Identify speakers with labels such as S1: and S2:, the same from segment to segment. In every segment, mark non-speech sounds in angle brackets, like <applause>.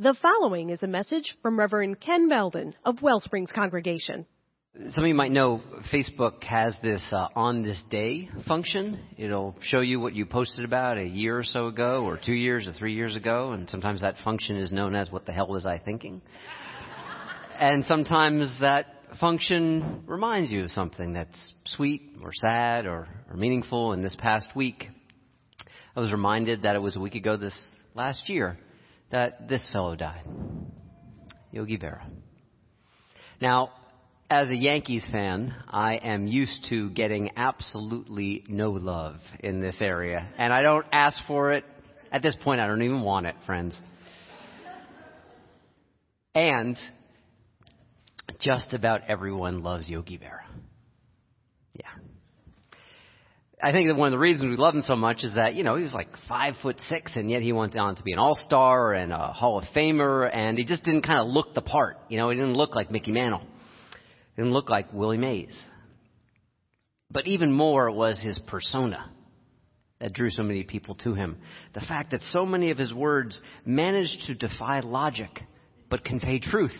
S1: The following is a message from Reverend Ken Beldon of Wellsprings Congregation.
S2: Some of you might know Facebook has this uh, on this day function. It'll show you what you posted about a year or so ago, or two years, or three years ago, and sometimes that function is known as "What the hell was I thinking?" <laughs> and sometimes that function reminds you of something that's sweet or sad or, or meaningful. And this past week, I was reminded that it was a week ago this last year that this fellow died, Yogi Berra. Now, as a Yankees fan, I am used to getting absolutely no love in this area. And I don't ask for it. At this point, I don't even want it, friends. And just about everyone loves Yogi Berra. I think that one of the reasons we love him so much is that, you know, he was like five foot six and yet he went on to be an all-star and a Hall of Famer and he just didn't kind of look the part. You know, he didn't look like Mickey Mantle. He didn't look like Willie Mays. But even more was his persona that drew so many people to him. The fact that so many of his words managed to defy logic but convey truth.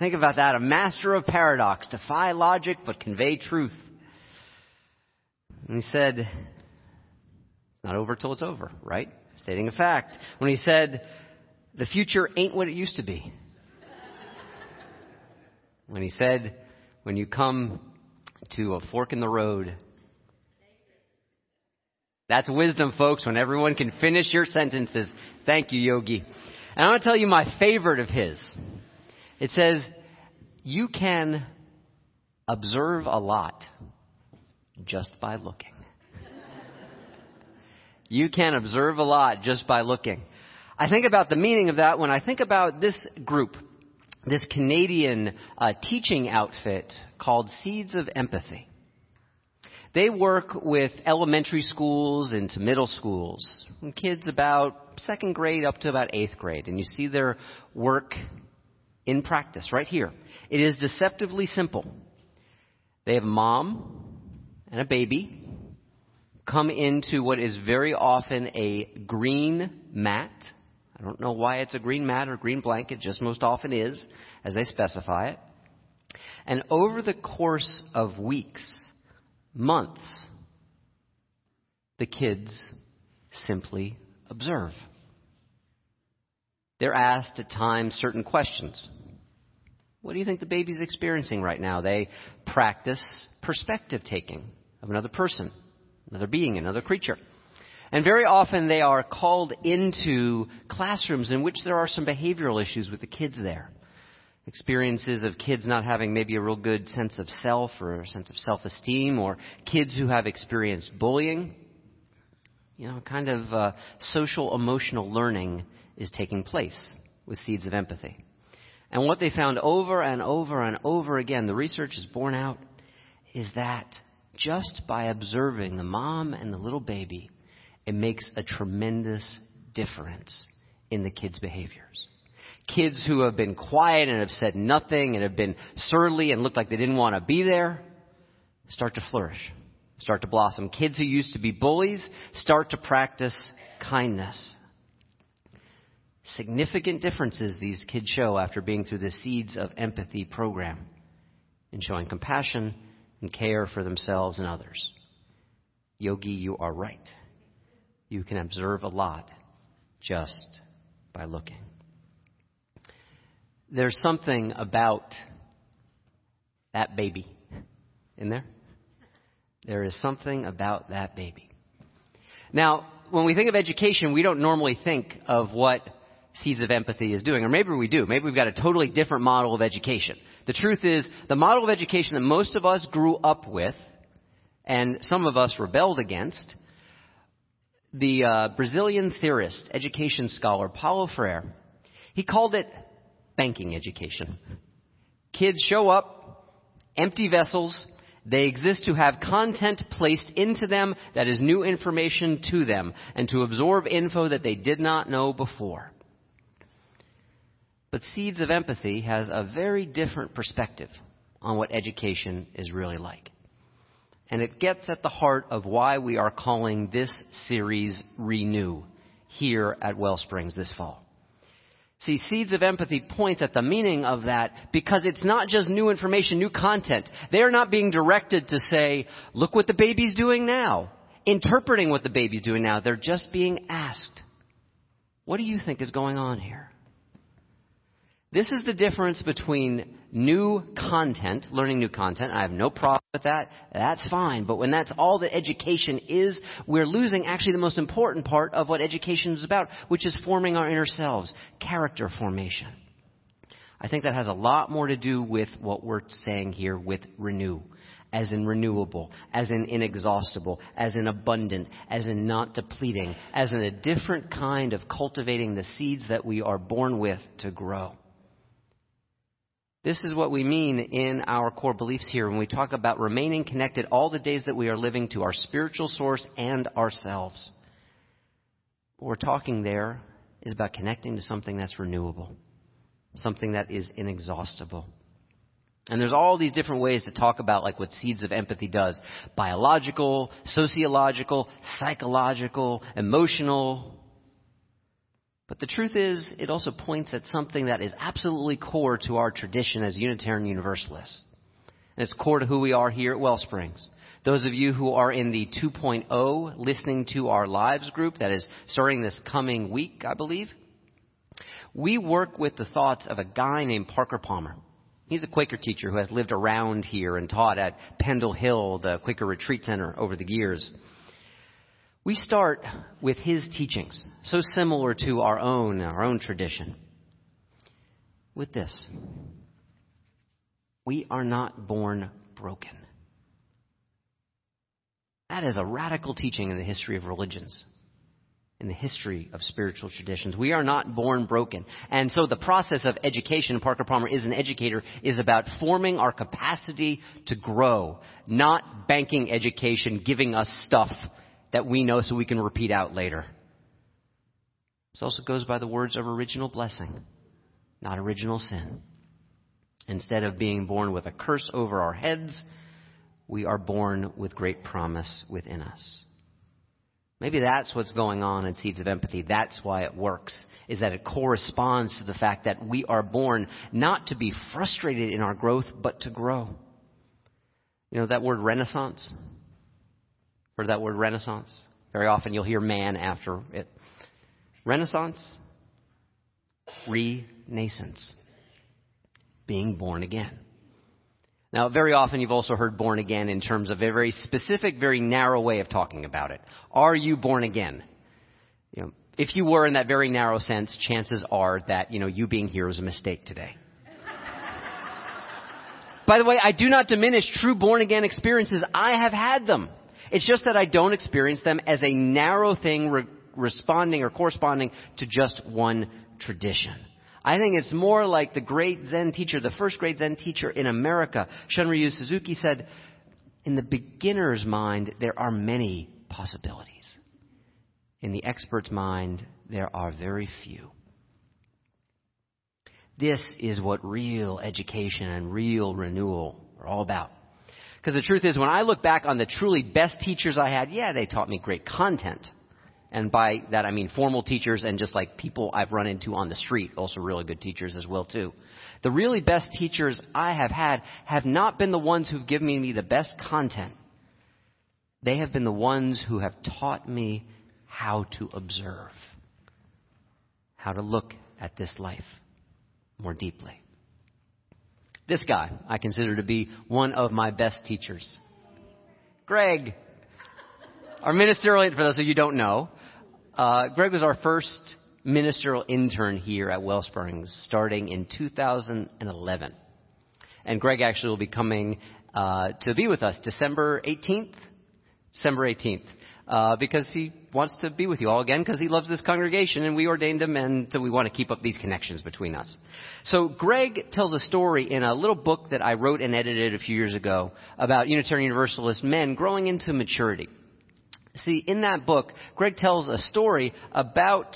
S2: Think about that. A master of paradox, defy logic but convey truth. And he said, It's not over till it's over, right? Stating a fact. When he said, The future ain't what it used to be. when he said, When you come to a fork in the road, that's wisdom, folks, when everyone can finish your sentences. Thank you, Yogi. And I want to tell you my favorite of his. It says, You can observe a lot just by looking. you can observe a lot just by looking. I think about the meaning of that when I think about this group, this Canadian uh, teaching outfit called Seeds of Empathy. They work with elementary schools into middle schools, kids about second grade up to about eighth grade, and you see their work in practice right here. It is deceptively simple. They have a mom and a baby come into what is very often a green mat. I don't know why it's a green mat or green blanket, just most often is, as they specify it. And over the course of weeks, months, the kids simply observe. They're asked at times certain questions. What do you think the baby's experiencing right now? They practice perspective taking of another person, another being, another creature. And very often they are called into classrooms in which there are some behavioral issues with the kids there. Experiences of kids not having maybe a real good sense of self or a sense of self-esteem or kids who have experienced bullying. You know, kind of uh, social emotional learning is taking place with seeds of empathy. And what they found over and over and over again, the research is borne out, is that just by observing the mom and the little baby, it makes a tremendous difference in the kids' behaviors. Kids who have been quiet and have said nothing and have been surly and looked like they didn't want to be there start to flourish, start to blossom. Kids who used to be bullies start to practice kindness significant differences these kids show after being through the Seeds of Empathy program in showing compassion and care for themselves and others. Yogi, you are right. You can observe a lot just by looking. There's something about that baby in there. There is something about that baby. Now, when we think of education, we don't normally think of what Seeds of Empathy is doing. Or maybe we do. Maybe we've got a totally different model of education. The truth is, the model of education that most of us grew up with, and some of us rebelled against, the uh, Brazilian theorist, education scholar Paulo Freire, he called it banking education. Kids show up, empty vessels, they exist to have content placed into them that is new information to them and to absorb info that they did not know before. But Seeds of Empathy has a very different perspective on what education is really like. And it gets at the heart of why we are calling this series Renew here at Wellsprings this fall. See, Seeds of Empathy points at the meaning of that because it's not just new information, new content. They're not being directed to say, look what the baby's doing now, interpreting what the baby's doing now. They're just being asked, what do you think is going on here? This is the difference between new content, learning new content. I have no problem with that. That's fine. But when that's all that education is, we're losing actually the most important part of what education is about, which is forming our inner selves, character formation. I think that has a lot more to do with what we're saying here with renew. As in renewable, as in inexhaustible, as in abundant, as in not depleting, as in a different kind of cultivating the seeds that we are born with to grow. This is what we mean in our core beliefs here when we talk about remaining connected all the days that we are living to our spiritual source and ourselves. What we're talking there is about connecting to something that's renewable, something that is inexhaustible. And there's all these different ways to talk about like what seeds of empathy does. Biological, sociological, psychological, emotional, but the truth is, it also points at something that is absolutely core to our tradition as Unitarian Universalists. And it's core to who we are here at Wellsprings. Those of you who are in the 2.0 listening to our lives group that is starting this coming week, I believe, we work with the thoughts of a guy named Parker Palmer. He's a Quaker teacher who has lived around here and taught at Pendle Hill, the Quaker Retreat Center, over the years. We start with his teachings, so similar to our own, our own tradition, with this. We are not born broken. That is a radical teaching in the history of religions, in the history of spiritual traditions. We are not born broken. And so the process of education, Parker Palmer is an educator, is about forming our capacity to grow, not banking education, giving us stuff that we know so we can repeat out later. This also goes by the words of original blessing, not original sin. Instead of being born with a curse over our heads, we are born with great promise within us. Maybe that's what's going on in Seeds of Empathy. That's why it works, is that it corresponds to the fact that we are born not to be frustrated in our growth, but to grow. You know that word renaissance? Heard that word renaissance? Very often you'll hear man after it. Renaissance, renaissance, being born again. Now, very often you've also heard born again in terms of a very specific, very narrow way of talking about it. Are you born again? You know, if you were in that very narrow sense, chances are that, you know, you being here is a mistake today. By the way, I do not diminish true born again experiences. I have had them. It's just that I don't experience them as a narrow thing re- responding or corresponding to just one tradition. I think it's more like the great Zen teacher, the first great Zen teacher in America, Shunryu Suzuki said, in the beginner's mind, there are many possibilities. In the expert's mind, there are very few. This is what real education and real renewal are all about. Because the truth is, when I look back on the truly best teachers I had, yeah, they taught me great content. And by that I mean formal teachers and just like people I've run into on the street, also really good teachers as well too. The really best teachers I have had have not been the ones who've given me the best content. They have been the ones who have taught me how to observe, how to look at this life more deeply. This guy I consider to be one of my best teachers. Greg, our ministerial, for those of you don't know, uh, Greg was our first ministerial intern here at Wellsprings starting in 2011. And Greg actually will be coming uh, to be with us December 18th. December 18th uh, because he wants to be with you all again because he loves this congregation and we ordained him and so we want to keep up these connections between us. So Greg tells a story in a little book that I wrote and edited a few years ago about Unitarian Universalist men growing into maturity. See, in that book, Greg tells a story about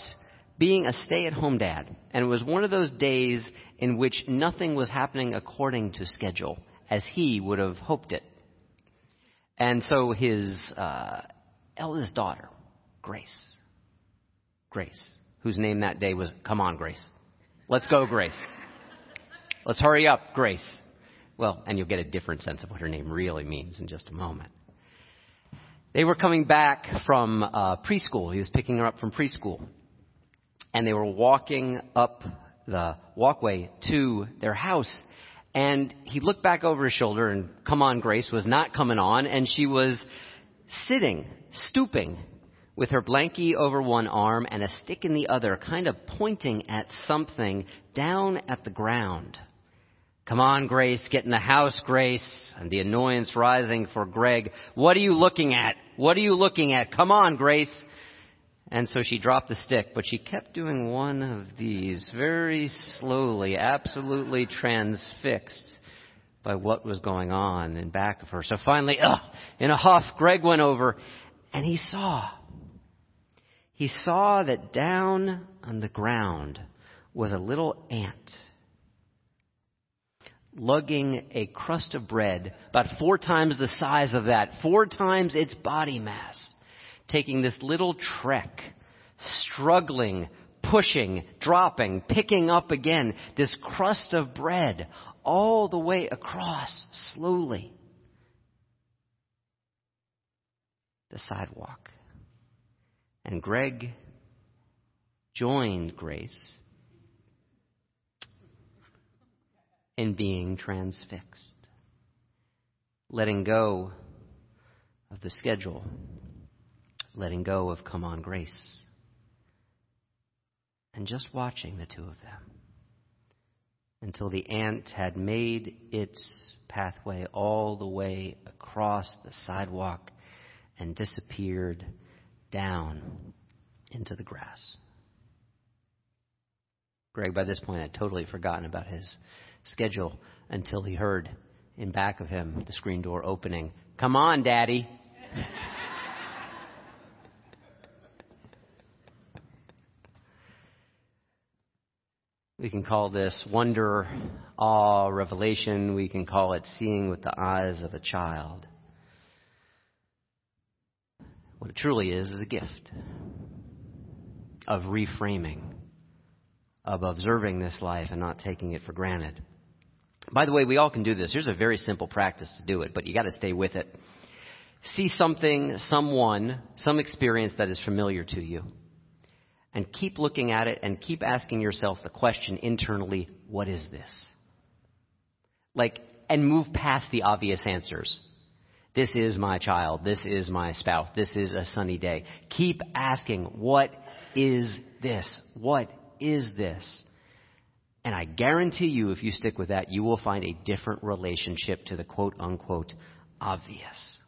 S2: being a stay-at-home dad. And it was one of those days in which nothing was happening according to schedule as he would have hoped it. And so his uh, eldest daughter, Grace. Grace, whose name that day was Come On, Grace. Let's go, Grace. Let's hurry up, Grace. Well, and you'll get a different sense of what her name really means in just a moment. They were coming back from uh, preschool. He was picking her up from preschool. And they were walking up the walkway to their house. And he looked back over his shoulder, and come on, Grace was not coming on, and she was sitting, stooping, with her blankie over one arm and a stick in the other, kind of pointing at something down at the ground. Come on, Grace, get in the house, Grace. And the annoyance rising for Greg. What are you looking at? What are you looking at? Come on, Grace. And so she dropped the stick, but she kept doing one of these very slowly, absolutely transfixed by what was going on in back of her. So finally, ugh, in a huff, Greg went over and he saw. He saw that down on the ground was a little ant lugging a crust of bread, about four times the size of that, four times its body mass, taking this little trek, struggling, pushing, dropping, picking up again this crust of bread all the way across slowly the sidewalk. And Greg joined Grace in being transfixed. Letting go of the schedule. Letting go of come on grace. And just watching the two of them until the ant had made its pathway all the way across the sidewalk and disappeared down into the grass. Greg, by this point, had totally forgotten about his schedule until he heard in back of him the screen door opening. Come on, Daddy. <laughs> we can call this wonder, awe, revelation. We can call it seeing with the eyes of a child. What it truly is is a gift of reframing, of observing this life and not taking it for granted. By the way, we all can do this. Here's a very simple practice to do it, but you got to stay with it. See something, someone, some experience that is familiar to you. And keep looking at it and keep asking yourself the question internally, what is this? Like, and move past the obvious answers. This is my child. This is my spouse. This is a sunny day. Keep asking, what is this? What is this? And I guarantee you, if you stick with that, you will find a different relationship to the quote unquote obvious.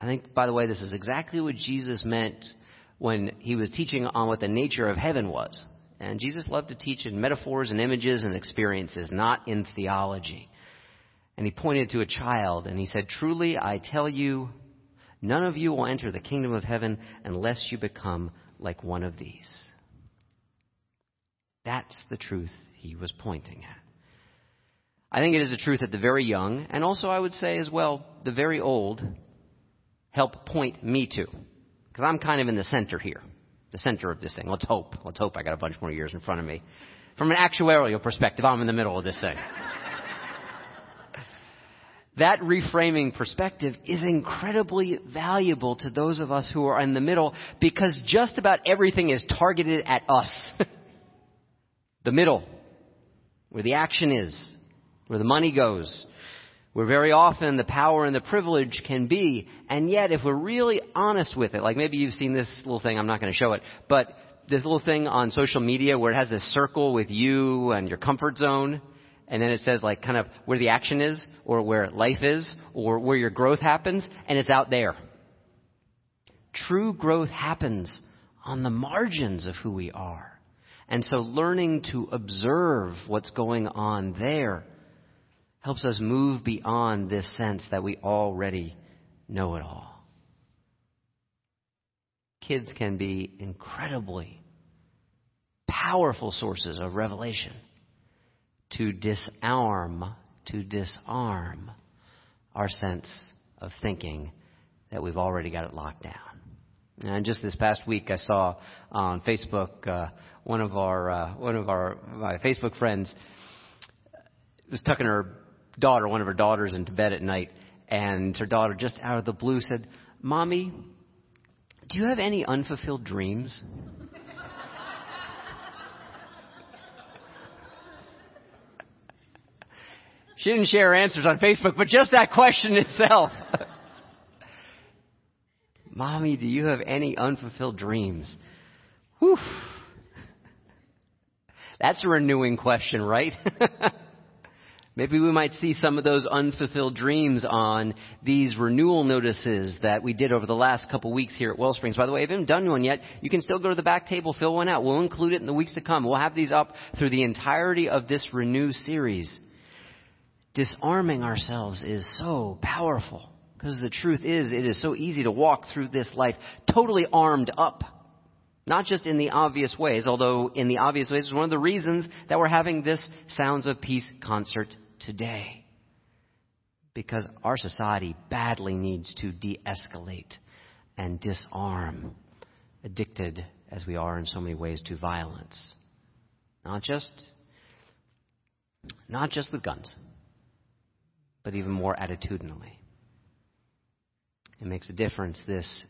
S2: I think, by the way, this is exactly what Jesus meant when he was teaching on what the nature of heaven was. And Jesus loved to teach in metaphors and images and experiences, not in theology. And he pointed to a child and he said, Truly, I tell you, none of you will enter the kingdom of heaven unless you become like one of these. That's the truth he was pointing at. I think it is a truth that the very young, and also I would say as well, the very old, help point me to. Because I'm kind of in the center here, the center of this thing. Let's hope. Let's hope I got a bunch more years in front of me. From an actuarial perspective, I'm in the middle of this thing. <laughs> that reframing perspective is incredibly valuable to those of us who are in the middle because just about everything is targeted at us. <laughs> the middle, where the action is, where the money goes, where very often the power and the privilege can be. And yet, if we're really honest with it, like maybe you've seen this little thing, I'm not going to show it, but this little thing on social media where it has this circle with you and your comfort zone, and then it says like kind of where the action is, or where life is, or where your growth happens, and it's out there. True growth happens on the margins of who we are. And so learning to observe what's going on there helps us move beyond this sense that we already know it all. Kids can be incredibly powerful sources of revelation to disarm, to disarm our sense of thinking that we've already got it locked down. And just this past week, I saw on Facebook uh, one of our uh, one of our my Facebook friends was tucking her daughter, one of her daughters, into bed at night, and her daughter, just out of the blue, said, "Mommy, do you have any unfulfilled dreams?" She didn't share answers on Facebook, but just that question itself. <laughs> Mommy, do you have any unfulfilled dreams? Whew. That's a renewing question, right? <laughs> Maybe we might see some of those unfulfilled dreams on these renewal notices that we did over the last couple weeks here at Wellsprings. By the way, if you haven't done one yet, you can still go to the back table, fill one out. We'll include it in the weeks to come. We'll have these up through the entirety of this Renew series disarming ourselves is so powerful. Because the truth is, it is so easy to walk through this life totally armed up. Not just in the obvious ways, although in the obvious ways is one of the reasons that we're having this Sounds of Peace concert today. Because our society badly needs to de-escalate and disarm, addicted as we are in so many ways to violence. Not just, not just with guns but even more attitudinally. It makes a difference, this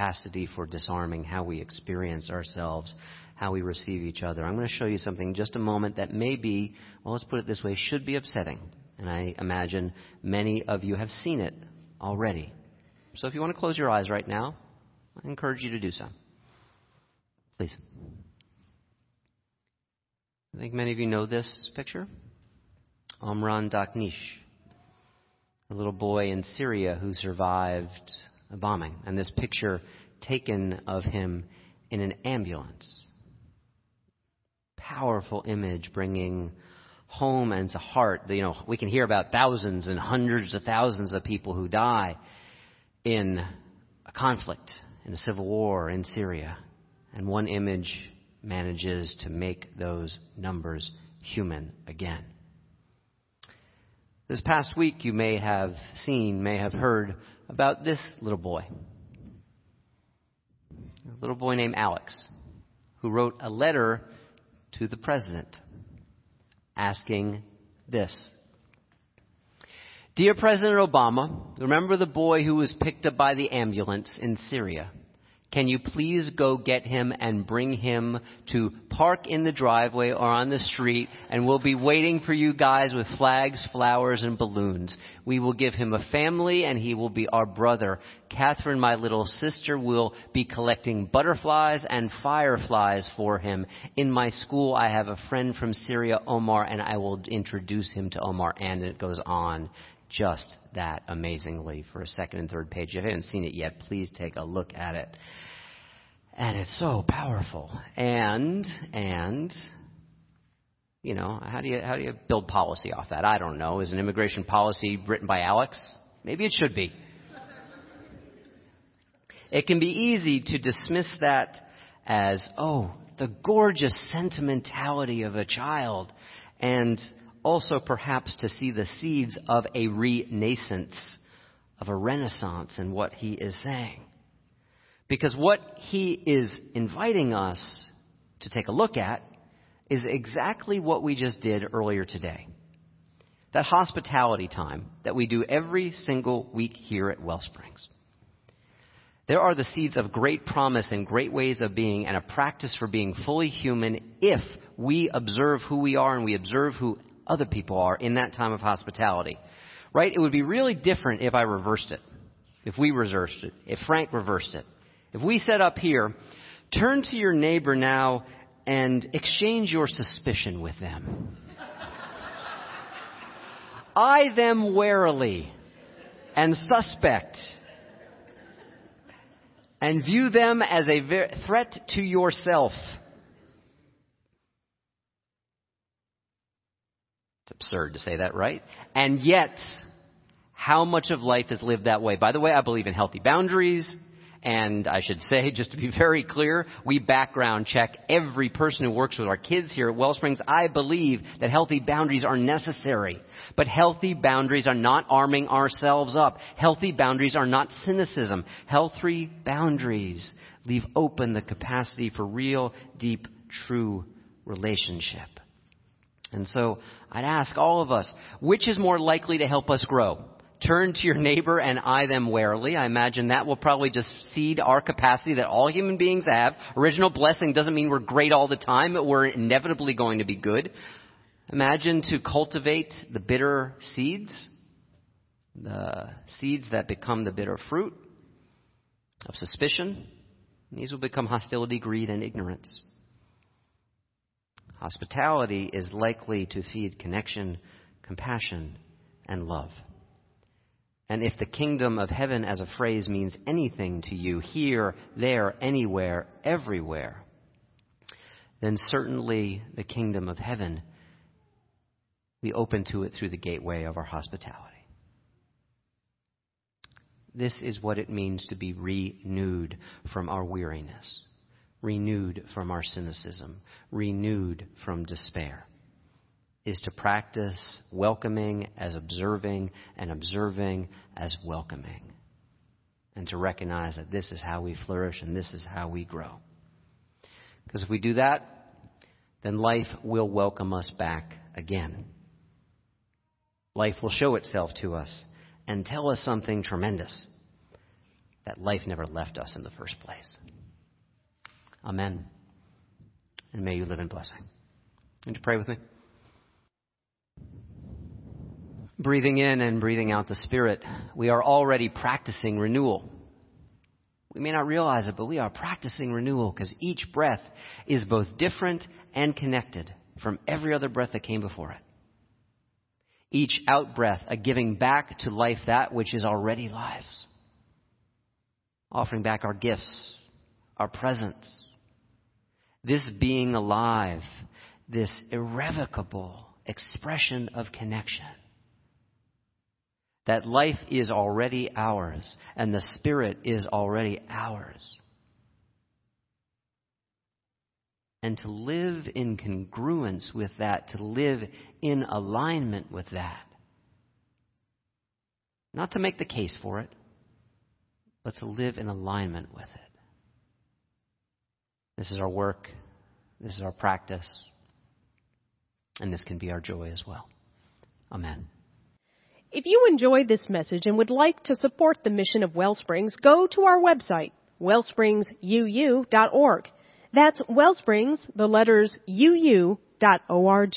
S2: capacity for disarming how we experience ourselves, how we receive each other. I'm going to show you something in just a moment that may be, well, let's put it this way, should be upsetting. And I imagine many of you have seen it already. So if you want to close your eyes right now, I encourage you to do so. Please. I think many of you know this picture. Omran Daqneesh a little boy in Syria who survived a bombing, and this picture taken of him in an ambulance. Powerful image bringing home and to heart. You know, we can hear about thousands and hundreds of thousands of people who die in a conflict, in a civil war in Syria. And one image manages to make those numbers human again. This past week, you may have seen, may have heard about this little boy. A little boy named Alex, who wrote a letter to the president asking this Dear President Obama, remember the boy who was picked up by the ambulance in Syria? Can you please go get him and bring him to park in the driveway or on the street and we'll be waiting for you guys with flags, flowers, and balloons. We will give him a family and he will be our brother. Catherine, my little sister, will be collecting butterflies and fireflies for him. In my school, I have a friend from Syria, Omar, and I will introduce him to Omar and it goes on just that amazingly for a second and third page. If you haven't seen it yet, please take a look at it. And it's so powerful. And, and, you know, how do you, how do you build policy off that? I don't know. Is an immigration policy written by Alex? Maybe it should be. It can be easy to dismiss that as, oh, the gorgeous sentimentality of a child and also perhaps to see the seeds of a renaissance, of a renaissance in what he is saying. Because what he is inviting us to take a look at is exactly what we just did earlier today. That hospitality time that we do every single week here at Wellsprings. There are the seeds of great promise and great ways of being and a practice for being fully human if we observe who we are and we observe who other people are in that time of hospitality. Right? It would be really different if I reversed it. If we reversed it. If Frank reversed it. If we said up here, turn to your neighbor now and exchange your suspicion with them. <laughs> Eye them warily and suspect and view them as a threat to yourself. It's absurd to say that, right? And yet, how much of life is lived that way? By the way, I believe in healthy boundaries, And I should say, <laughs> just to be very clear, we background check every person who works with our kids here at Wellsprings. I believe that healthy boundaries are necessary. But healthy boundaries are not arming ourselves up. Healthy boundaries are not cynicism. Healthy boundaries leave open the capacity for real, deep, true relationship. And so I'd ask all of us, which is more likely to help us grow? Turn to your neighbor and eye them warily. I imagine that will probably just seed our capacity that all human beings have. Original blessing doesn't mean we're great all the time, but we're inevitably going to be good. Imagine to cultivate the bitter seeds, the seeds that become the bitter fruit of suspicion. These will become hostility, greed, and ignorance. Hospitality is likely to feed connection, compassion, and love. And if the kingdom of heaven as a phrase means anything to you, here, there, anywhere, everywhere, then certainly the kingdom of heaven, we open to it through the gateway of our hospitality. This is what it means to be renewed from our weariness, renewed from our cynicism, renewed from despair is to practice welcoming as observing and observing as welcoming. And to recognize that this is how we flourish and this is how we grow. Because if we do that, then life will welcome us back again. Life will show itself to us and tell us something tremendous that life never left us in the first place. Amen. And may you live in blessing. And to pray with me. breathing in and breathing out the Spirit, we are already practicing renewal. We may not realize it, but we are practicing renewal because each breath is both different and connected from every other breath that came before it. Each out breath, a giving back to life that which is already lives. Offering back our gifts, our presence. This being alive, this irrevocable expression of connection that life is already ours and the Spirit is already ours. And to live in congruence with that, to live in alignment with that. Not to make the case for it, but to live in alignment with it. This is our work, this is our practice, and this can be our joy as well. Amen.
S1: If you enjoyed this message and would like to support the mission of Wellsprings, go to our website, wellspringsuu.org. That's Wellsprings, the letters uu.org.